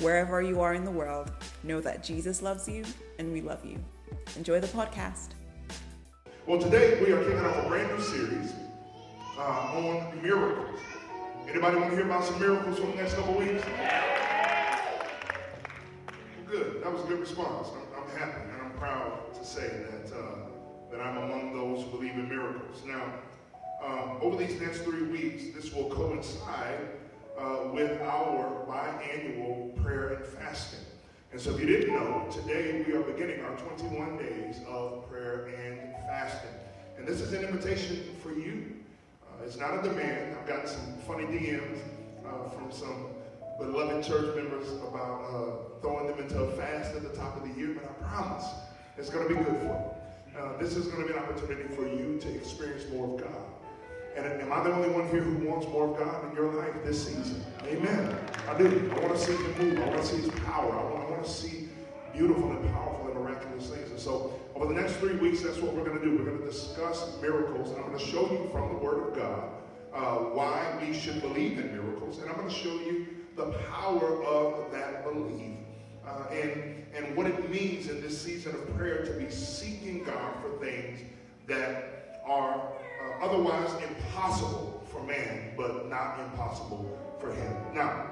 Wherever you are in the world, know that Jesus loves you and we love you. Enjoy the podcast. Well, today we are kicking off a brand new series uh, on miracles. Anybody want to hear about some miracles for the next couple weeks? Good. That was a good response. I'm, I'm happy and I'm proud to say that uh, that I'm among those who believe in miracles. Now, um, over these next three weeks, this will coincide uh, with our biannual prayer and fasting. And so, if you didn't know, today we are beginning our 21 days of prayer and fasting. And this is an invitation for you. Uh, it's not a demand. I've gotten some funny DMs uh, from some beloved church members about uh, throwing them into a fast at the top of the year, but I promise it's going to be good for them. Uh, this is going to be an opportunity for you to experience more of God. And am I the only one here who wants more of God in your life this season? Amen. I do. I want to see Him move. I want to see His power. I want, I want to see beautiful and powerful and miraculous things. And so, over the next three weeks, that's what we're going to do. We're going to discuss miracles, and I'm going to show you from the Word of God uh, why we should believe in miracles, and I'm going to show you the power of that belief. Uh, and, and what it means in this season of prayer to be seeking God for things that are uh, otherwise impossible for man, but not impossible for him. Now,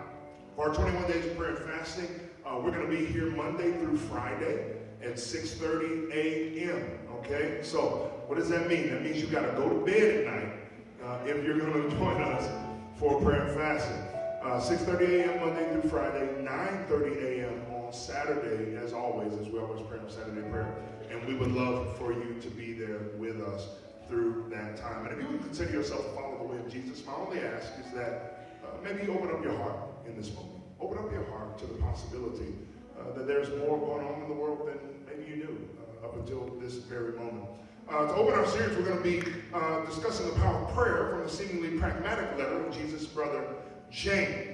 for our 21 days of prayer and fasting, uh, we're going to be here Monday through Friday at 6.30 a.m., okay? So what does that mean? That means you got to go to bed at night uh, if you're going to join us for prayer and fasting. Uh, 6.30 a.m. Monday through Friday, 9.30 a.m. on Saturday, as always, as we always pray on Saturday prayer. And we would love for you to be there with us through that time. And if you would consider yourself follower of the way of Jesus, my only ask is that uh, maybe open up your heart in this moment. Open up your heart to the possibility uh, that there's more going on in the world than maybe you knew uh, up until this very moment. Uh, to open our series, we're going to be uh, discussing the power of prayer from the seemingly pragmatic letter of Jesus' brother James.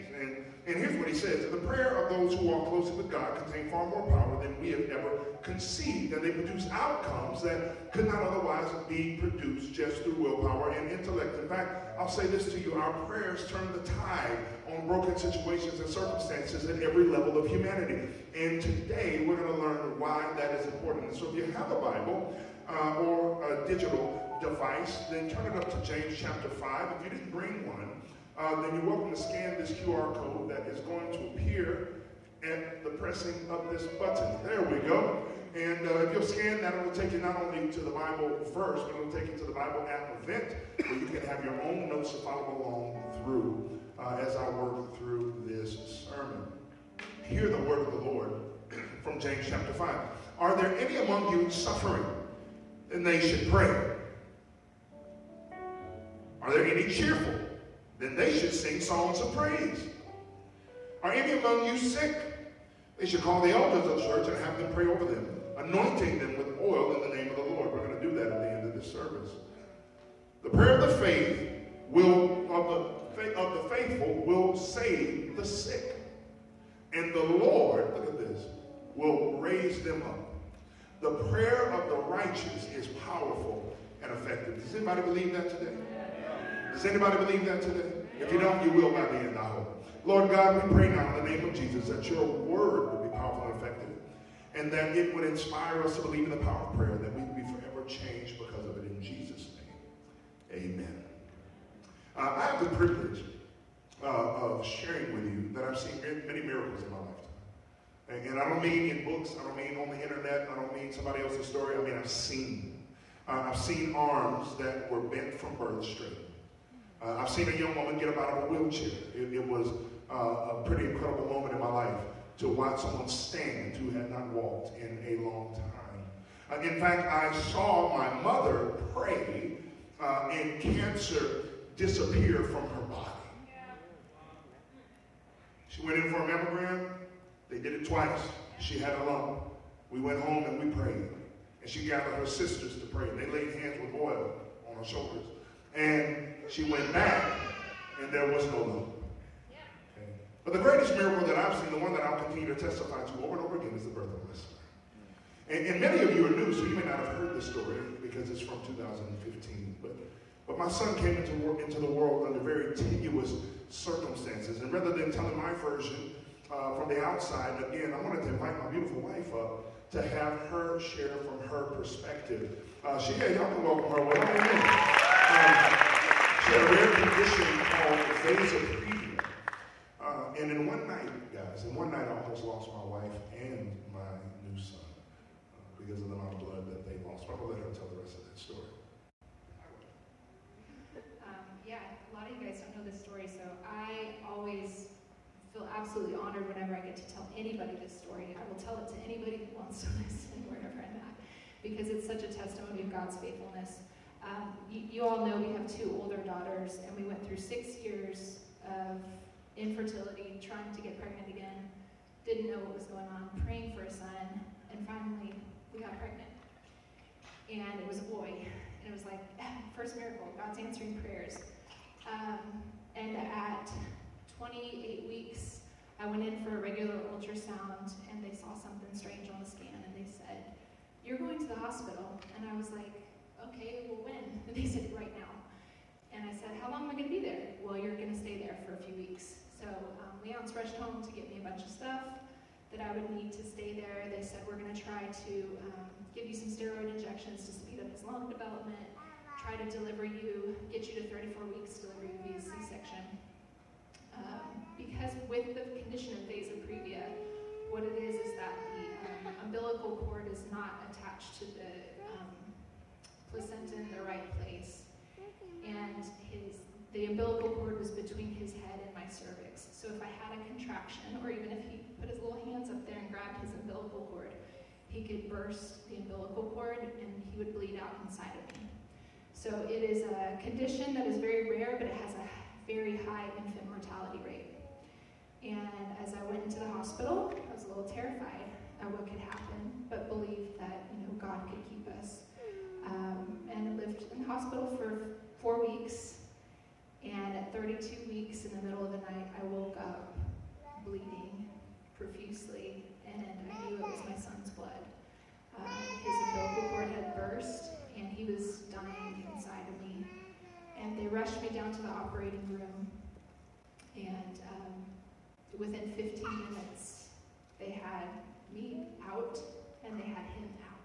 And, here's what he says The prayer of those who walk closely with God contain far more power than we have ever conceived. And they produce outcomes that could not otherwise be produced just through willpower and intellect. In fact, I'll say this to you our prayers turn the tide on broken situations and circumstances at every level of humanity. And today we're going to learn why that is important. So if you have a Bible, uh, or a digital device, then turn it up to James chapter 5. If you didn't bring one, uh, then you're welcome to scan this QR code that is going to appear at the pressing of this button. There we go. And uh, if you'll scan that, it'll take you not only to the Bible verse, but it'll take you to the Bible app event where you can have your own notes to follow along through uh, as I work through this sermon. Hear the word of the Lord from James chapter 5. Are there any among you suffering? Then they should pray. Are there any cheerful? Sing songs of praise. Are any among you sick? They should call the elders of the church and have them pray over them, anointing them with oil in the name of the Lord. We're going to do that at the end of this service. The prayer of the faith will of the, of the faithful will save the sick. And the Lord, look at this, will raise them up. The prayer of the righteous is powerful and effective. Does anybody believe that today? Does anybody believe that today? If you don't, you will by the end, I hope. Lord God, we pray now in the name of Jesus that your word would be powerful and effective, and that it would inspire us to believe in the power of prayer, that we would be forever changed because of it in Jesus' name. Amen. Uh, I have the privilege uh, of sharing with you that I've seen many miracles in my lifetime. And, and I don't mean in books, I don't mean on the internet, I don't mean somebody else's story, I mean I've seen. Uh, I've seen arms that were bent from birth straight. Uh, I've seen a young woman get up out of a wheelchair. It, it was uh, a pretty incredible moment in my life to watch someone stand who had not walked in a long time. Uh, in fact, I saw my mother pray uh, and cancer disappear from her body. She went in for a mammogram. They did it twice. She had a lump. We went home and we prayed. And she gathered her sisters to pray. They laid hands with oil on her shoulders. And she went back, and there was no. Okay. But the greatest miracle that I've seen, the one that I'll continue to testify to over and over again, is the birth of my son. And, and many of you are new, so you may not have heard this story because it's from 2015. But, but my son came into, into the world under very tenuous circumstances. And rather than telling my version uh, from the outside, again, I wanted to invite my beautiful wife up to have her share from her perspective. Uh, she, yeah, y'all can welcome her. Had a rare condition called vasa previa. Uh, and in one night, guys, in one night I almost lost my wife and my new son because of the amount of blood that they lost. But to let her tell the rest of that story. Um, yeah, a lot of you guys don't know this story, so I always feel absolutely honored whenever I get to tell anybody this story. I will tell it to anybody who wants to listen wherever I'm at because it's such a testimony of God's faithfulness. Um, you, you all know we have two older daughters, and we went through six years of infertility, trying to get pregnant again, didn't know what was going on, praying for a son, and finally we got pregnant. And it was a boy. And it was like, first miracle, God's answering prayers. Um, and at 28 weeks, I went in for a regular ultrasound and they saw something strange on the scan and they said, You're going to the hospital. And I was like, Okay, well, when? And they said, Right now. And I said, How long am I going to be there? Well, you're going to stay there for a few weeks. So um, Leon's rushed home to get me a bunch of stuff that I would need to stay there. They said we're going to try to um, give you some steroid injections to speed up his lung development, try to deliver you, get you to 34 weeks, deliver you via C-section. Um, because with the condition of vasa previa, what it is is that the um, umbilical cord is not attached to the um, placenta in the right place, and his the umbilical cord was between his head and my cervix. So if I had a contraction, or even if he put his little hands up there and grabbed his umbilical cord, he could burst the umbilical cord and he would bleed out inside of me. So it is a condition that is very rare, but it has a very high infant mortality rate. And as I went into the hospital, I was a little terrified at what could happen, but believed that you know God could keep us. Um, and lived in the hospital for four weeks and at 32 weeks in the middle of the night, I woke up bleeding profusely, and I knew it was my son's blood. Um, his umbilical cord had burst, and he was dying inside of me. And they rushed me down to the operating room, and um, within 15 minutes, they had me out, and they had him out.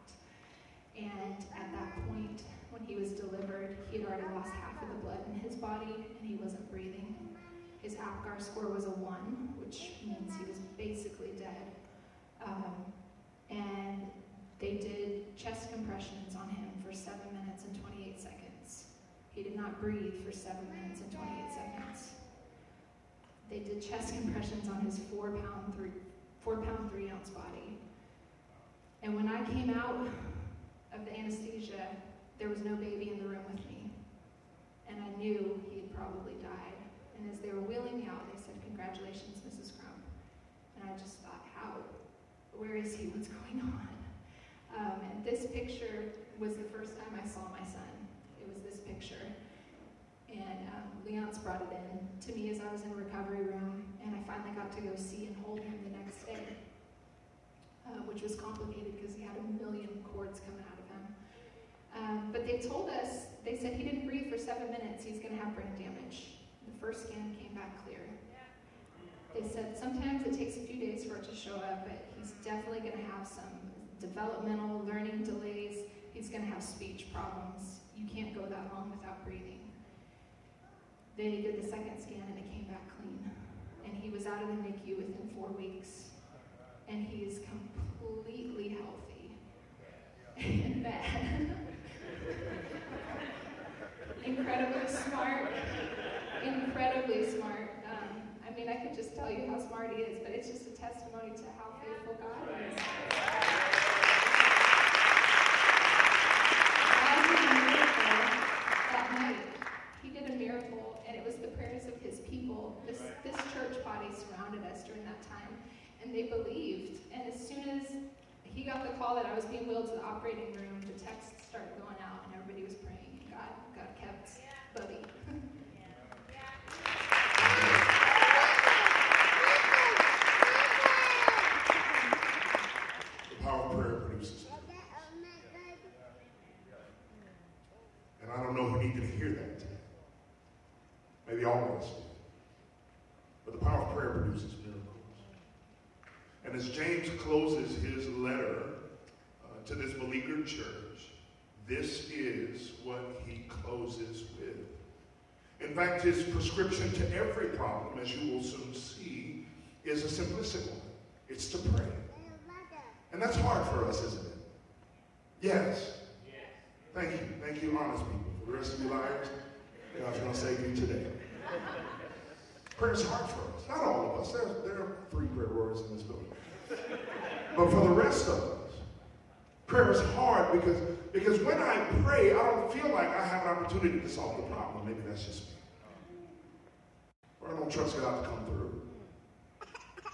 And at that point, when he was delivered, he had already lost half of the blood in his body and he wasn't breathing. His APGAR score was a 1, which means he was basically dead. Um, and they did chest compressions on him for 7 minutes and 28 seconds. He did not breathe for 7 minutes and 28 seconds. They did chest compressions on his 4 pound 3, four pound 3 ounce body. And when I came out of the anesthesia, there was no baby in the room with me. And I knew he had probably died. And as they were wheeling me out, they said, Congratulations, Mrs. Crump. And I just thought, How? Where is he? What's going on? Um, and this picture was the first time I saw my son. It was this picture. And um, brought it in to me as I was in recovery room, and I finally got to go see and hold him the next day, uh, which was complicated because he had a million cords coming out. Um, but they told us, they said he didn't breathe for seven minutes, he's going to have brain damage. The first scan came back clear. They said sometimes it takes a few days for it to show up, but he's definitely going to have some developmental learning delays. He's going to have speech problems. You can't go that long without breathing. They did the second scan and it came back clean. And he was out of the NICU within four weeks. And he is completely healthy in bed. incredibly smart, incredibly smart. Um, I mean, I could just tell you how smart he is, but it's just a testimony to how faithful God is. That night. He did a miracle, and it was the prayers of his people. This, this church body surrounded us during that time, and they believed. And as soon as he got the call that I was being wheeled to the operating room. The texts started going out, and everybody was praying. God, God The power of prayer produces. And I don't know who needed to hear that today. Maybe all of us. But the power of prayer produces miracles. And as James closes his letter uh, to this beleaguered church, this is what he closes with. In fact, his prescription to every problem, as you will soon see, is a simplistic one. It's to pray. And that's hard for us, isn't it? Yes. Thank you. Thank you, honest people. For the rest of you liars, God's going to save you today. Prayer is hard for us. Not all of us. There, there are three prayer warriors in this building. But for the rest of us, prayer is hard because, because when I pray, I don't feel like I have an opportunity to solve the problem. Maybe that's just me. Or I don't trust God to come through.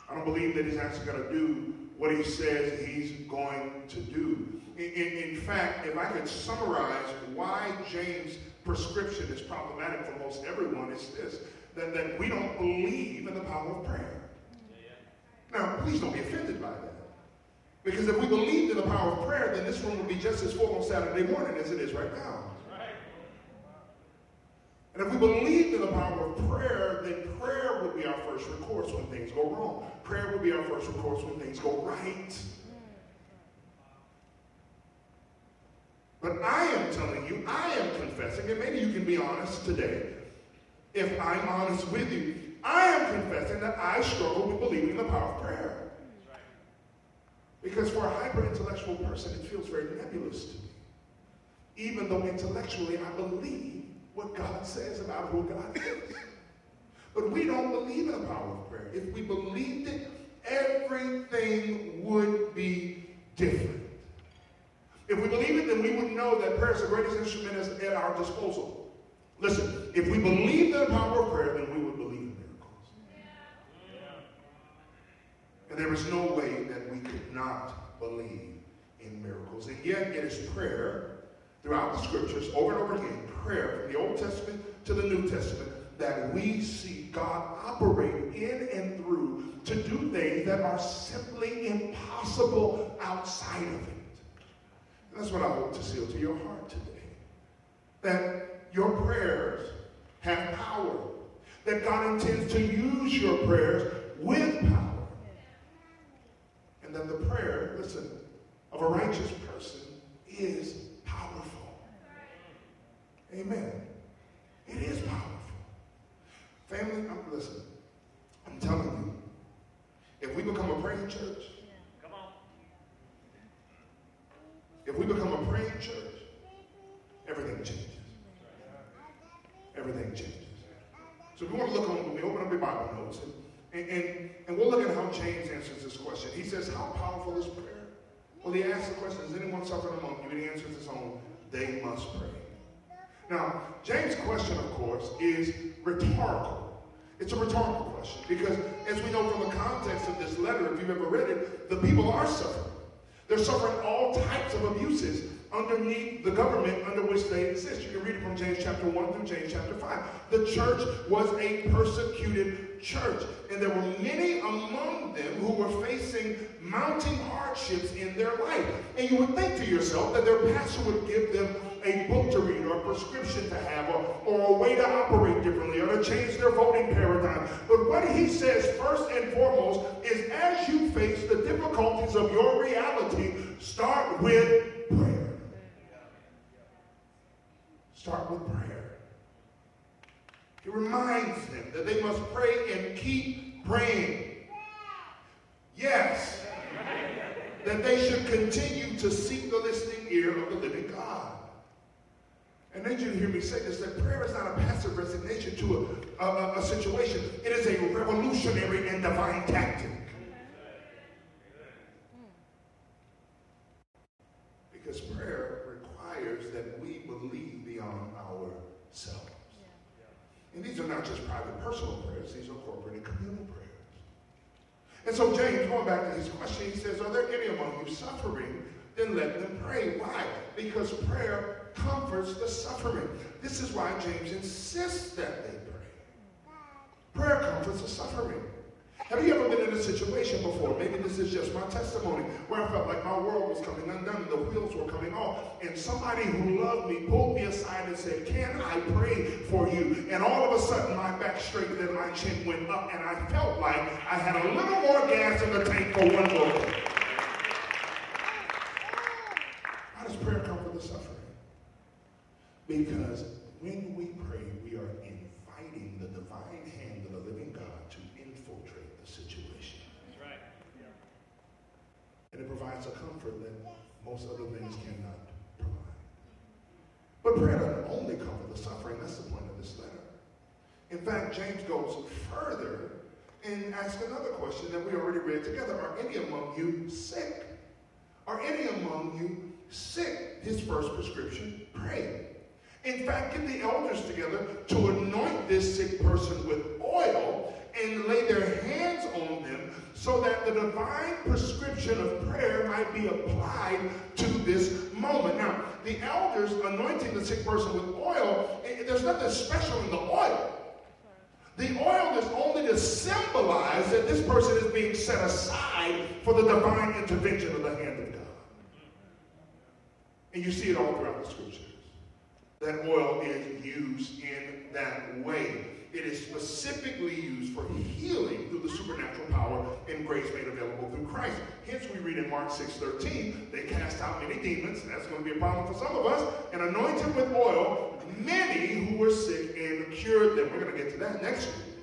I don't believe that He's actually going to do what He says He's going to do. In, in, in fact, if I could summarize why James' prescription is problematic for most everyone, it's this that, that we don't believe in the power of prayer. Now, please don't be offended by that. Because if we believed in the power of prayer, then this room would be just as full on Saturday morning as it is right now. And if we believed in the power of prayer, then prayer would be our first recourse when things go wrong. Prayer would be our first recourse when things go right. But I am telling you, I am confessing, and maybe you can be honest today, if I'm honest with you, I am confessing that I struggle with believing in the power of prayer. Because for a hyper intellectual person, it feels very nebulous to me. Even though intellectually I believe what God says about who God is. But we don't believe in the power of prayer. If we believed it, everything would be different. If we believe it, then we would know that prayer is the greatest instrument at our disposal. Listen, if we believe in the power of prayer, then we would believe in miracles. And there is no way that we could not believe in miracles. And yet, it is prayer throughout the scriptures, over and over again, prayer from the Old Testament to the New Testament, that we see God operate in and through to do things that are simply impossible outside of it. That's what I hope to seal to your heart today. That your prayers have power. That God intends to use your prayers with power. That the prayer, listen, of a righteous person is powerful. Amen. It is powerful. Family, I'm, listen, I'm telling you, if we become a praying church, if we become a praying church, everything changes. Everything changes. So we want to look on, we open up your Bible notes, and, and, and we'll look at how James answers this question. He says, How powerful is prayer? Well, he asks the question, Is anyone suffering among you? And he answers his own, They must pray. Now, James' question, of course, is rhetorical. It's a rhetorical question because, as we know from the context of this letter, if you've ever read it, the people are suffering. They're suffering all types of abuses underneath the government under which they exist. You can read it from James chapter 1 through James chapter 5. The church was a persecuted church, and there were many among them who were facing mounting hardships in their life. And you would think to yourself that their pastor would give them a book to read or a prescription to have or, or a way to operate differently or to change their voting paradigm. But what he says first and foremost is as you face the difficulties of your reality, start with prayer. Start with prayer. He reminds them that they must pray and keep praying. Yes, that they should continue to seek the listening ear of the living God. And need you hear me say this that prayer is not a passive resignation to a, a, a situation, it is a revolutionary and divine tactic. Because prayer requires that we believe beyond ourselves. And these are not just private personal prayers, these are corporate and communal prayers. And so James, going back to his question, he says, Are there any among you suffering then let them pray. Why? Because prayer comforts the suffering. This is why James insists that they pray. Prayer comforts the suffering. Have you ever been in a situation before? Maybe this is just my testimony where I felt like my world was coming undone, the wheels were coming off, and somebody who loved me pulled me aside and said, Can I pray for you? And all of a sudden, my back straightened and my chin went up, and I felt like I had a little more gas in the tank for one more. How does prayer comfort the suffering? Because when we pray, we are inviting the divine hand of the living God to infiltrate the situation. That's right. And it provides a that most other things cannot provide. But prayer doesn't only comfort the suffering. That's the point of this letter. In fact, James goes further and asks another question that we already read together. Are any among you sick? Are any among you sick? His first prescription, pray. In fact, get the elders together to anoint this sick person with oil and lay their hands on them so that the divine prescription of prayer might be applied to this moment. Now, the elders anointing the sick person with oil, eh, eh, there's nothing special in the oil. The oil is only to symbolize that this person is being set aside for the divine intervention of the hand of God. And you see it all throughout the scriptures. That oil is used in that way. It is specifically used for healing through the supernatural power and grace made available through Christ. Hence, we read in Mark 6 13, they cast out many demons. That's going to be a problem for some of us. And anointed with oil many who were sick and cured them. We're going to get to that next week.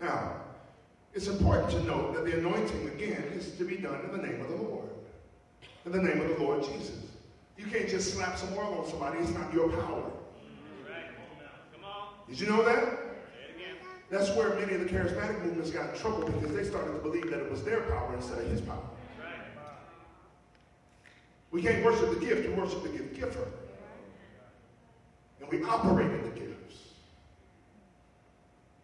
Now, it's important to note that the anointing, again, is to be done in the name of the Lord. In the name of the Lord Jesus. You can't just slap some oil on somebody, it's not your power. Did you know that? That's where many of the charismatic movements got in trouble because they started to believe that it was their power instead of his power. We can't worship the gift, we worship the gift giver. And we operate in the gifts.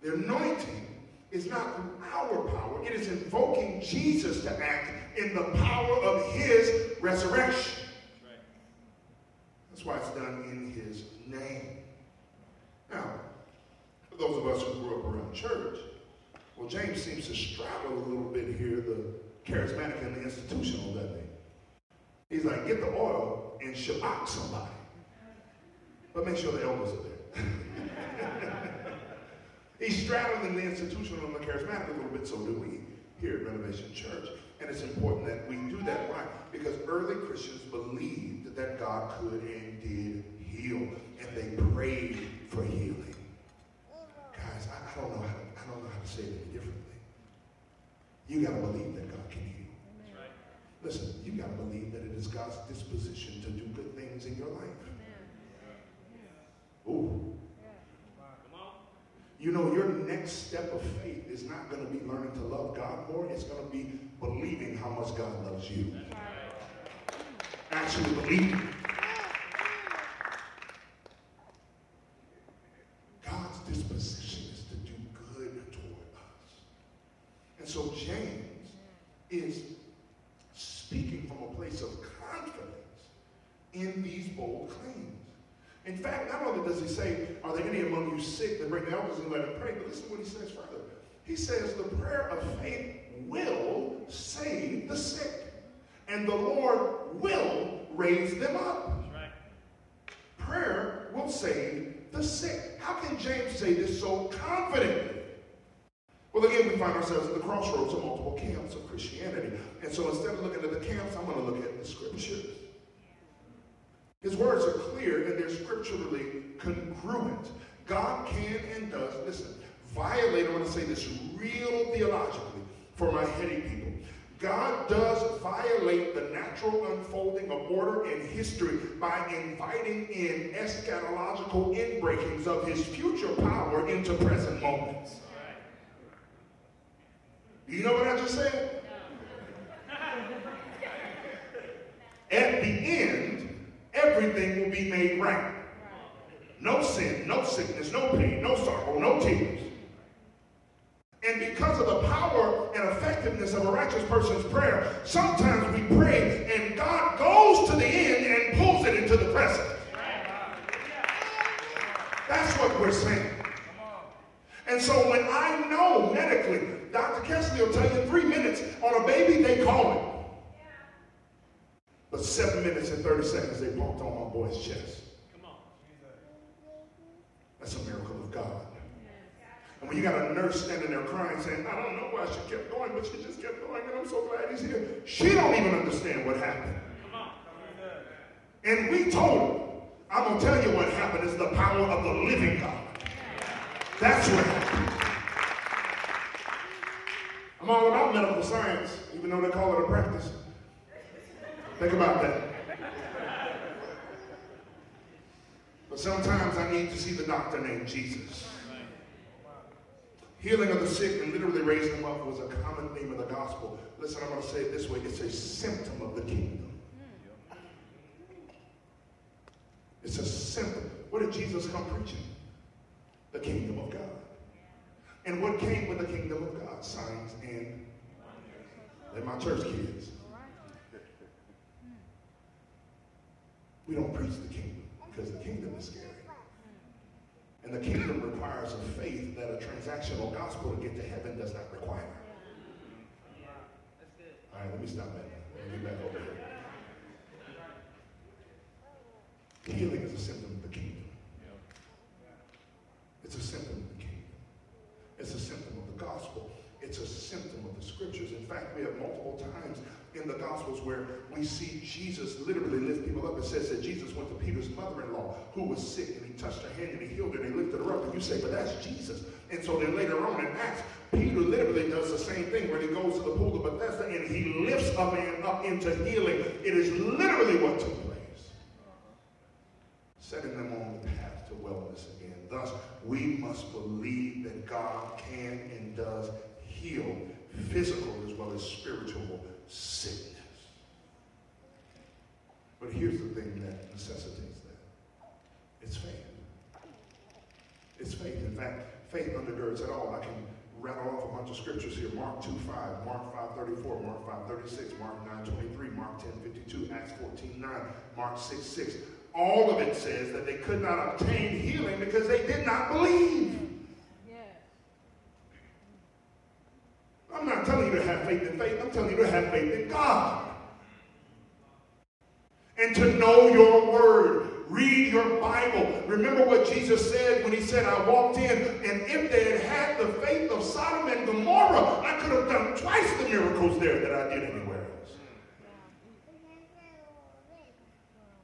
The anointing is not our power, it is invoking Jesus to act in the power of his resurrection. That's why it's done in his name. Now, for those of us who grew up around church, well, James seems to straddle a little bit here the charismatic and the institutional, doesn't he? He's like, get the oil and Shabbat somebody. But make sure the elders are there. He's straddling the institutional and the charismatic a little bit, so do we here at Renovation Church. And it's important that we do that. Why? Because early Christians believed that God could and did heal, and they prayed for healing. Guys, I, I don't know how to, I don't know how to say it any differently. You got to believe that God can heal. Right. Listen, you got to believe that it is God's disposition to do good things in your life. Ooh. Come on. You know, your next step of faith is not going to be learning to love God more. It's going to be believing how much God loves you. Actually believing. God's disposition is to do good toward us. And so James is speaking from a place of confidence in these bold claims. In fact, not only does he say, Are there any among you sick? Then bring the elders and let them pray. But listen to what he says further. He says, The prayer of faith will save the sick, and the Lord will raise them up. Right. Prayer will save the sick. How can James say this so confidently? Well, again, we find ourselves at the crossroads of multiple camps of Christianity. And so instead of looking at the camps, I'm going to look at the scriptures. His words are clear and they're scripturally congruent. God can and does, listen, violate, to say this real theologically for my heady people. God does violate the natural unfolding of order and history by inviting in eschatological inbreakings of his future power into present moments. You know what I just said? At the end, everything will be made right. No sin, no sickness, no pain, no sorrow, no tears. And because of the power and effectiveness of a righteous person's prayer, sometimes we pray and God goes to the end and pulls it into the present. That's what we're saying. And so when I know medically, Dr. Kessler will tell you three minutes on a baby, they call it. But seven minutes and 30 seconds, they pumped on my boy's chest. That's a miracle of God. And when you got a nurse standing there crying, saying, I don't know why she kept going, but she just kept going, and I'm so glad he's here. She don't even understand what happened. Come on. And we told her, I'm going to tell you what happened. It's the power of the living God. That's what happened. I'm all about medical science, even though they call it a practice. Think about that. But sometimes I need to see the doctor named Jesus. Healing of the sick and literally raising them up was a common theme of the gospel. Listen, I'm going to say it this way it's a symptom of the kingdom. It's a symptom. What did Jesus come preaching? The kingdom of God. And what came with the kingdom of God? Signs and my church kids. We don't preach the kingdom because the kingdom is scary. And the kingdom requires a faith that a transactional gospel to get to heaven does not require. All right, let me stop that. Let me get back over here. Healing is a symptom of the kingdom. It's a symptom of the kingdom. It's a symptom of the gospel. It's a symptom of the scriptures. In fact, we have multiple times in the Gospels where we see Jesus literally lift people up. It says that Jesus went to Peter's mother-in-law who was sick and he touched her hand and he healed her and he lifted her up. And you say, but that's Jesus. And so then later on in Acts, Peter literally does the same thing where he goes to the pool of Bethesda and he lifts a man up into healing. It is literally what took place. Setting them on the path to wellness again. Thus, we must believe that God can and does heal physical as well as spiritual sickness. But here's the thing that necessitates that it's faith. It's faith. In fact, faith undergirds it all. I can rattle off a bunch of scriptures here. Mark 2 5, Mark 5 34, Mark 5 36, Mark 9 23, Mark 10 52, Acts 14 9, Mark 6 6. All of it says that they could not obtain healing because they did not believe. I'm not telling you to have faith in faith. I'm telling you to have faith in God. And to know your word. Read your Bible. Remember what Jesus said when he said, I walked in, and if they had had the faith of Sodom and Gomorrah, I could have done twice the miracles there that I did anywhere else.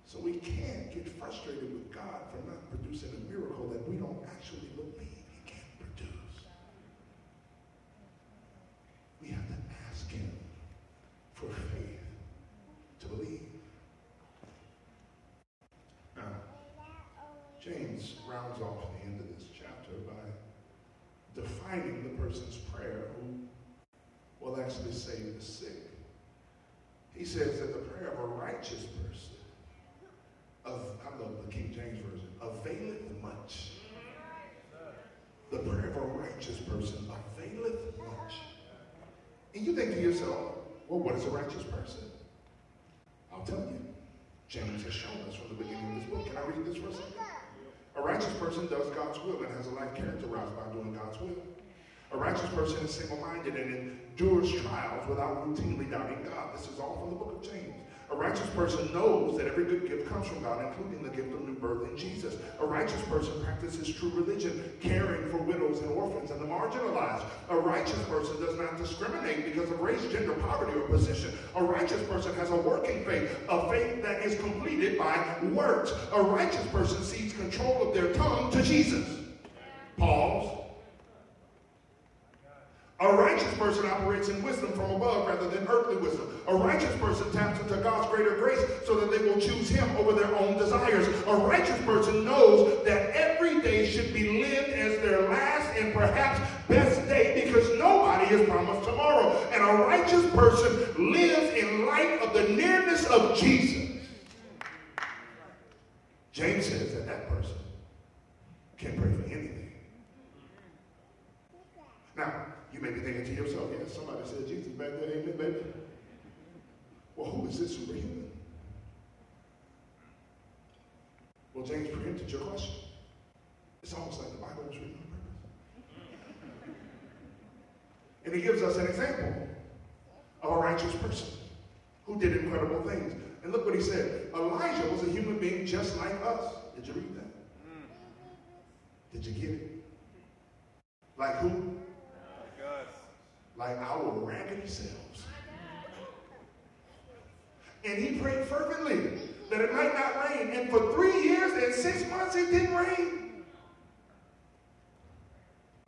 So we can't get frustrated with God for not producing a miracle that we don't actually believe he can produce. We have to ask him for faith to believe. Now, James rounds off the end of this chapter by defining the person's prayer who will actually save the sick. He says that the prayer of a righteous person of, I love the King James Version, availeth much. The prayer of a righteous person availeth much. And you think to yourself, well, what is a righteous person? I'll tell you. James has shown us from the beginning of this book. Can I read this for a second? A righteous person does God's will and has a life characterized by doing God's will. A righteous person is single-minded and endures trials without routinely doubting God. This is all from the book of James. A righteous person knows that every good gift comes from God, including the gift of new birth in Jesus. A righteous person practices true religion, caring for widows and orphans and the marginalized. A righteous person does not discriminate because of race, gender, poverty, or position. A righteous person has a working faith, a faith that is completed by works. A righteous person seeks control of their tongue to Jesus. Pause. A righteous person operates in wisdom from above rather than earthly wisdom. A righteous person taps into God's greater grace so that they will choose Him over their own desires. A righteous person knows that every day should be lived as their last and perhaps best day because nobody is promised tomorrow. And a righteous person lives in light of the nearness of Jesus. James says that that person can pray for anything. Now, you may be thinking to yourself, yeah, somebody said Jesus back there, amen, baby. Well, who is this superhuman? Well, James preempted your question. It's almost like the Bible was written on purpose. And he gives us an example of a righteous person who did incredible things. And look what he said. Elijah was a human being just like us. Did you read that? Did you get it? Like who? Like our raggedy selves. And he prayed fervently that it might not rain. And for three years and six months, it didn't rain.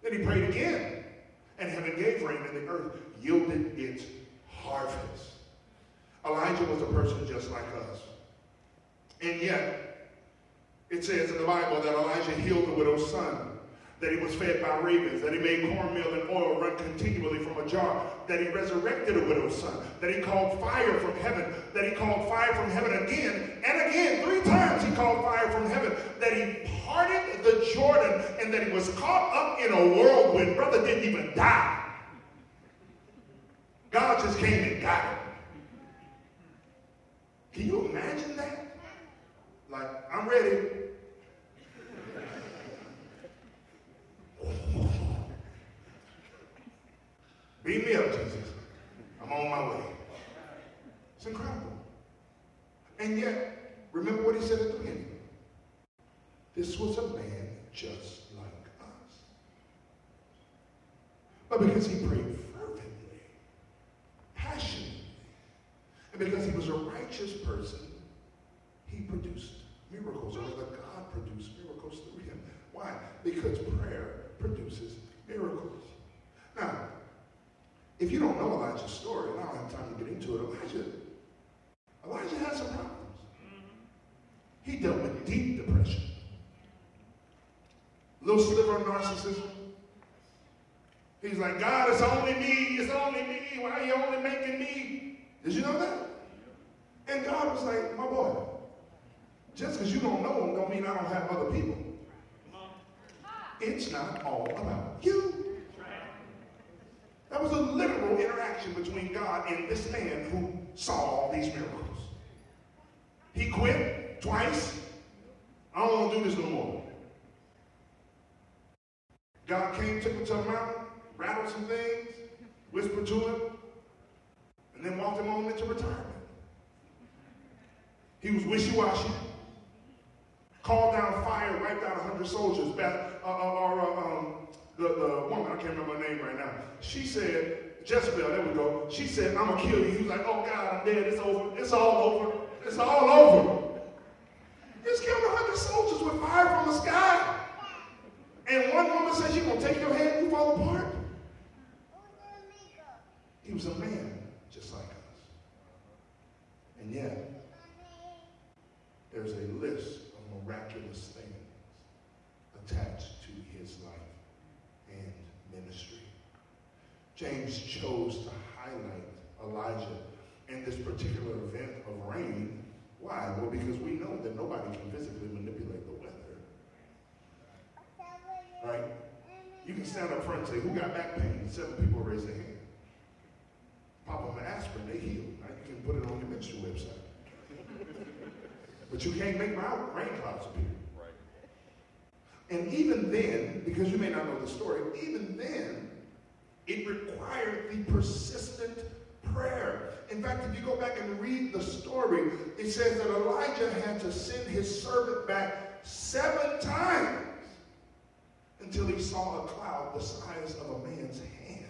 Then he prayed again. And heaven gave rain, and the earth yielded its harvest. Elijah was a person just like us. And yet, it says in the Bible that Elijah healed the widow's son that he was fed by ravens, that he made cornmeal and oil run continually from a jar, that he resurrected a widow's son, that he called fire from heaven, that he called fire from heaven again and again. Three times he called fire from heaven, that he parted the Jordan, and that he was caught up in a whirlwind. Brother didn't even die. God just came and got him. Can you imagine that? Like, I'm ready. Beat me up, Jesus. I'm on my way. It's incredible. And yet, remember what he said at the beginning. This was a man just like us. But because he prayed fervently, passionately, and because he was a righteous person, he produced miracles, or rather God produced miracles through him. Why? Because prayer produces miracles. Now, if you don't know Elijah's story, and I don't have time to get into it, Elijah, Elijah had some problems. He dealt with deep depression, little sliver of narcissism. He's like, God, it's only me, it's only me. Why are you only making me? Did you know that? And God was like, my boy, just because you don't know him don't mean I don't have other people. It's not all about you. That was a literal interaction between God and this man who saw all these miracles. He quit twice. I don't want to do this no more. God came, took him to a mountain, rattled some things, whispered to him, and then walked him on into retirement. He was wishy-washy. Called down fire, wiped out 100 soldiers. Beth, uh, uh, uh, um, the, the woman, I can't remember her name right now, she said, Jezebel, there we go. She said, I'm going to kill you. He was like, oh God, I'm dead. It's over. It's all over. It's all over. He's killed 100 soldiers with fire from the sky. And one woman says, you're going to take your head and you fall apart. He was a man just like us. And yet, there's a list of miraculous things attached to his life and ministry. James chose to highlight Elijah in this particular event of rain. Why? Well, because we know that nobody can physically manipulate the weather. Right? You can stand up front and say, Who got back pain? Seven people raise their hand. Pop them an aspirin, they heal. Right? You can put it on your ministry website. But you can't make my rain clouds appear. Right. And even then, because you may not know the story, even then, it required the persistent prayer. In fact, if you go back and read the story, it says that Elijah had to send his servant back seven times until he saw a cloud the size of a man's hand.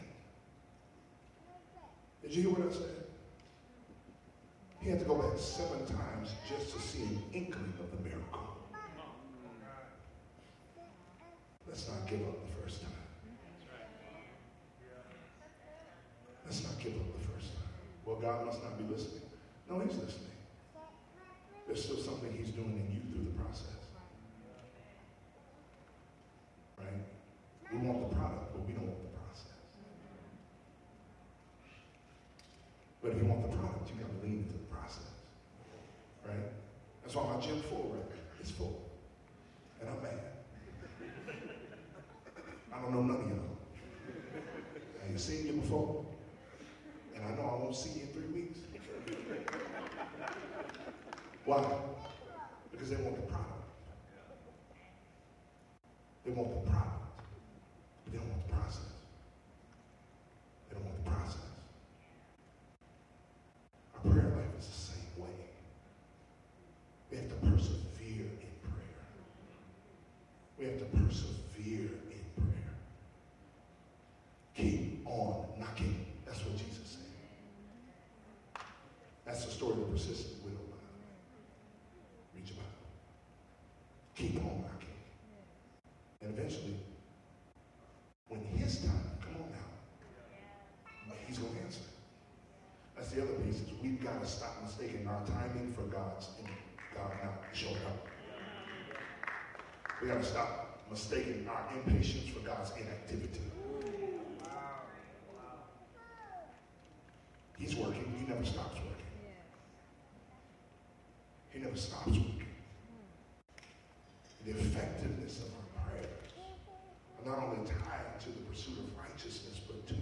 Did you hear what I said? He had to go back seven times just to see an inkling of the miracle. Let's not give up the first time. Let's not give up the first time. Well, God must not be listening. No, He's listening. There's still something He's doing in you through the process. Right? We want the product, but we don't want the process. But if you want the product, you got to lean into process. Right? That's why my gym full record is full. And I'm mad. I don't know none of y'all. Now you seen you before, and I know I won't see you in three weeks. Why? Because they want the product. They want the product, but they don't want the process. They don't want the process. Our prayer life is the same way. We have to persevere in prayer. We have to persevere in prayer. Keep on knocking. That's what Jesus said. That's the story of the persistent widow. Reach about. Keep on knocking. And eventually, when his time, come on now, he's going to answer. That's the other piece is we've got to stop mistaking our timing for God's God not showing up. We got to stop mistaking our impatience for God's inactivity. He's working. He never stops working. Stops working. The effectiveness of our prayers are not only tied to the pursuit of righteousness, but to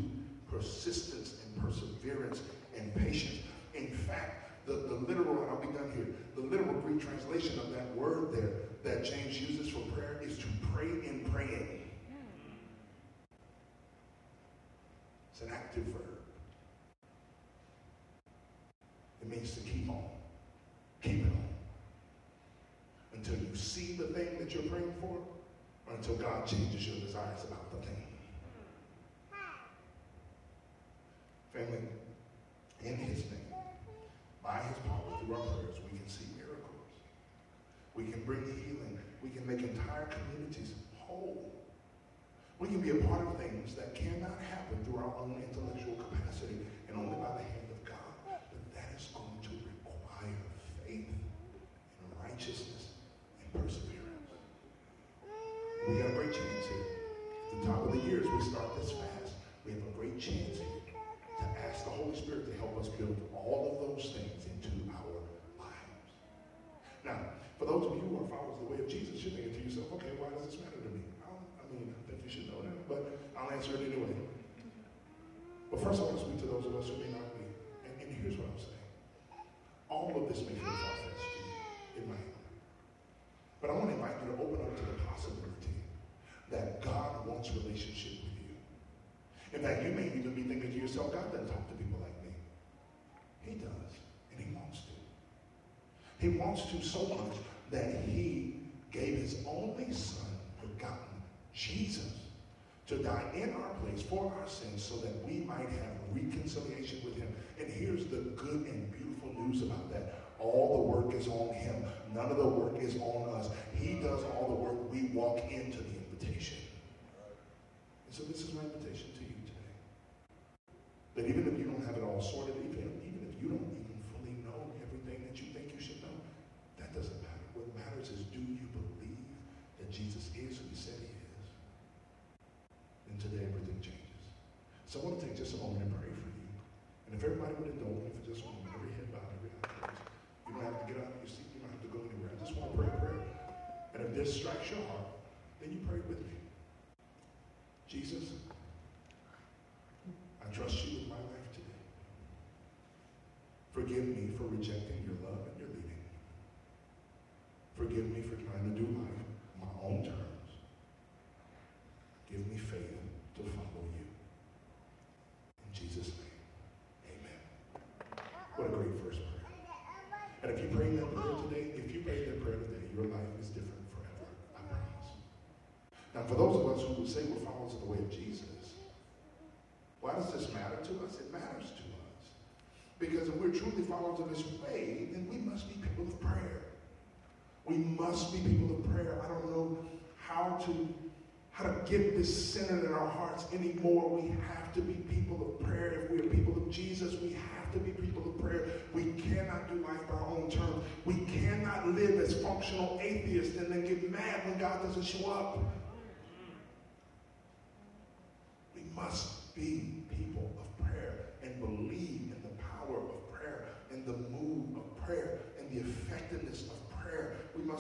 persistence and perseverance and patience. In fact, the, the literal, and I'll be done here, the literal Greek translation of that word there that James uses for prayer is to pray in praying. It's an active verb. It means to keep on. Keep it on. Until you see the thing that you're praying for, until God changes your desires about the thing. Family, in his name, by his power, through our prayers, we can see miracles. We can bring healing. We can make entire communities whole. We can be a part of things that cannot happen through our own intellectual capacity and only by the hand of God. But that is going to require faith and righteousness and perseverance. We got a great chance here. At the top of the year, as we start this fast, we have a great chance here to ask the Holy Spirit to help us build all of those things into our lives. Now, for those of you who are followers of the way of Jesus, you're thinking to yourself, okay, why does this matter to me? I, I mean, I think you should know that, but I'll answer it anyway. But first, I want to speak to those of us who may not be. And, and here's what I'm saying. All of this may feel far-fetched to you. It might. But I want to invite you to open up to the possibility that God wants relationship with you. In fact, you may even be thinking to yourself, God doesn't talk to people like me. He does, and he wants to. He wants to so much that he gave his only son, begotten Jesus, to die in our place for our sins so that we might have reconciliation with him. And here's the good and beautiful news about that. All the work is on him. None of the work is on us. He does all the work. We walk into the invitation. And so this is my invitation to you today. That even if you don't have it all sorted, even, even if you don't even fully know everything that you think you should know, that doesn't matter. What matters is do you believe that Jesus is who he said he is? And today everything changes. So I want to take just a moment and pray for you. And if everybody would indulge me for just a moment, every head bowed, every eye closed. You don't have to get out of your seat. You don't have to go anywhere. I just want to pray a prayer. And if this strikes your heart, then you pray with me. Jesus, I trust you with my life today. Forgive me for rejecting your love and your leading. Forgive me for trying to do life on my own terms. Give me faith to follow you. In Jesus' name, amen. What a great first prayer. And if you prayed that prayer today, if you prayed that prayer today, your life is different forever. I promise. Now, for those of us who would say we're followers of the way of Jesus, why does this matter to us? It matters to us. We're truly followers of his way, then we must be people of prayer. We must be people of prayer. I don't know how to how to get this centered in our hearts anymore. We have to be people of prayer. If we are people of Jesus, we have to be people of prayer. We cannot do life by our own terms. We cannot live as functional atheists and then get mad when God doesn't show up. We must be people of prayer and believe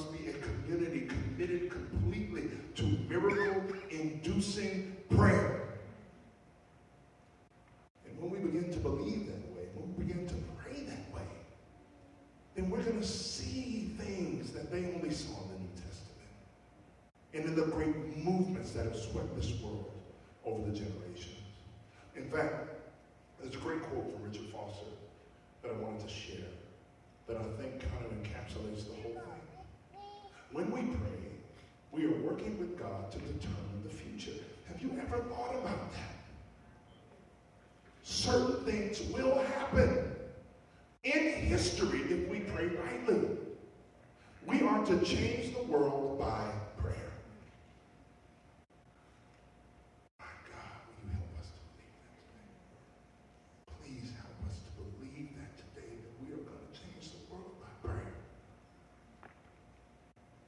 must be a community committed completely to miracle inducing prayer. And when we begin to believe that way, when we begin to pray that way, then we're going to see things that they only saw in the New Testament and in the great movements that have swept this world over the generations. In fact, there's a great quote from Richard Foster that I wanted to share that I think kind of encapsulates the whole thing. When we pray, we are working with God to determine the future. Have you ever thought about that? Certain things will happen in history if we pray rightly. We are to change the world by prayer. My God, will you help us to believe that today? Please help us to believe that today that we are going to change the world by prayer.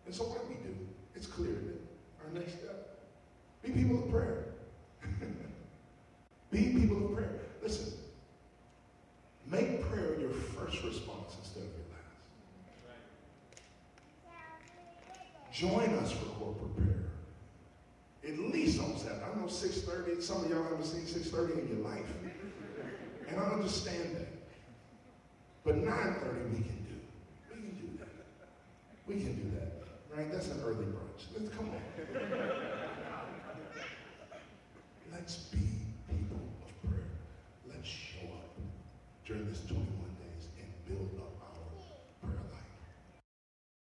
And so what do we do? It's clear that our next step. Be people of prayer. Be people of prayer. Listen, Make prayer your first response instead of your last. Join us for corporate prayer. At least on Saturday. I know 6.30, some of y'all haven't seen 6.30 in your life. And I understand that. But 9.30 we can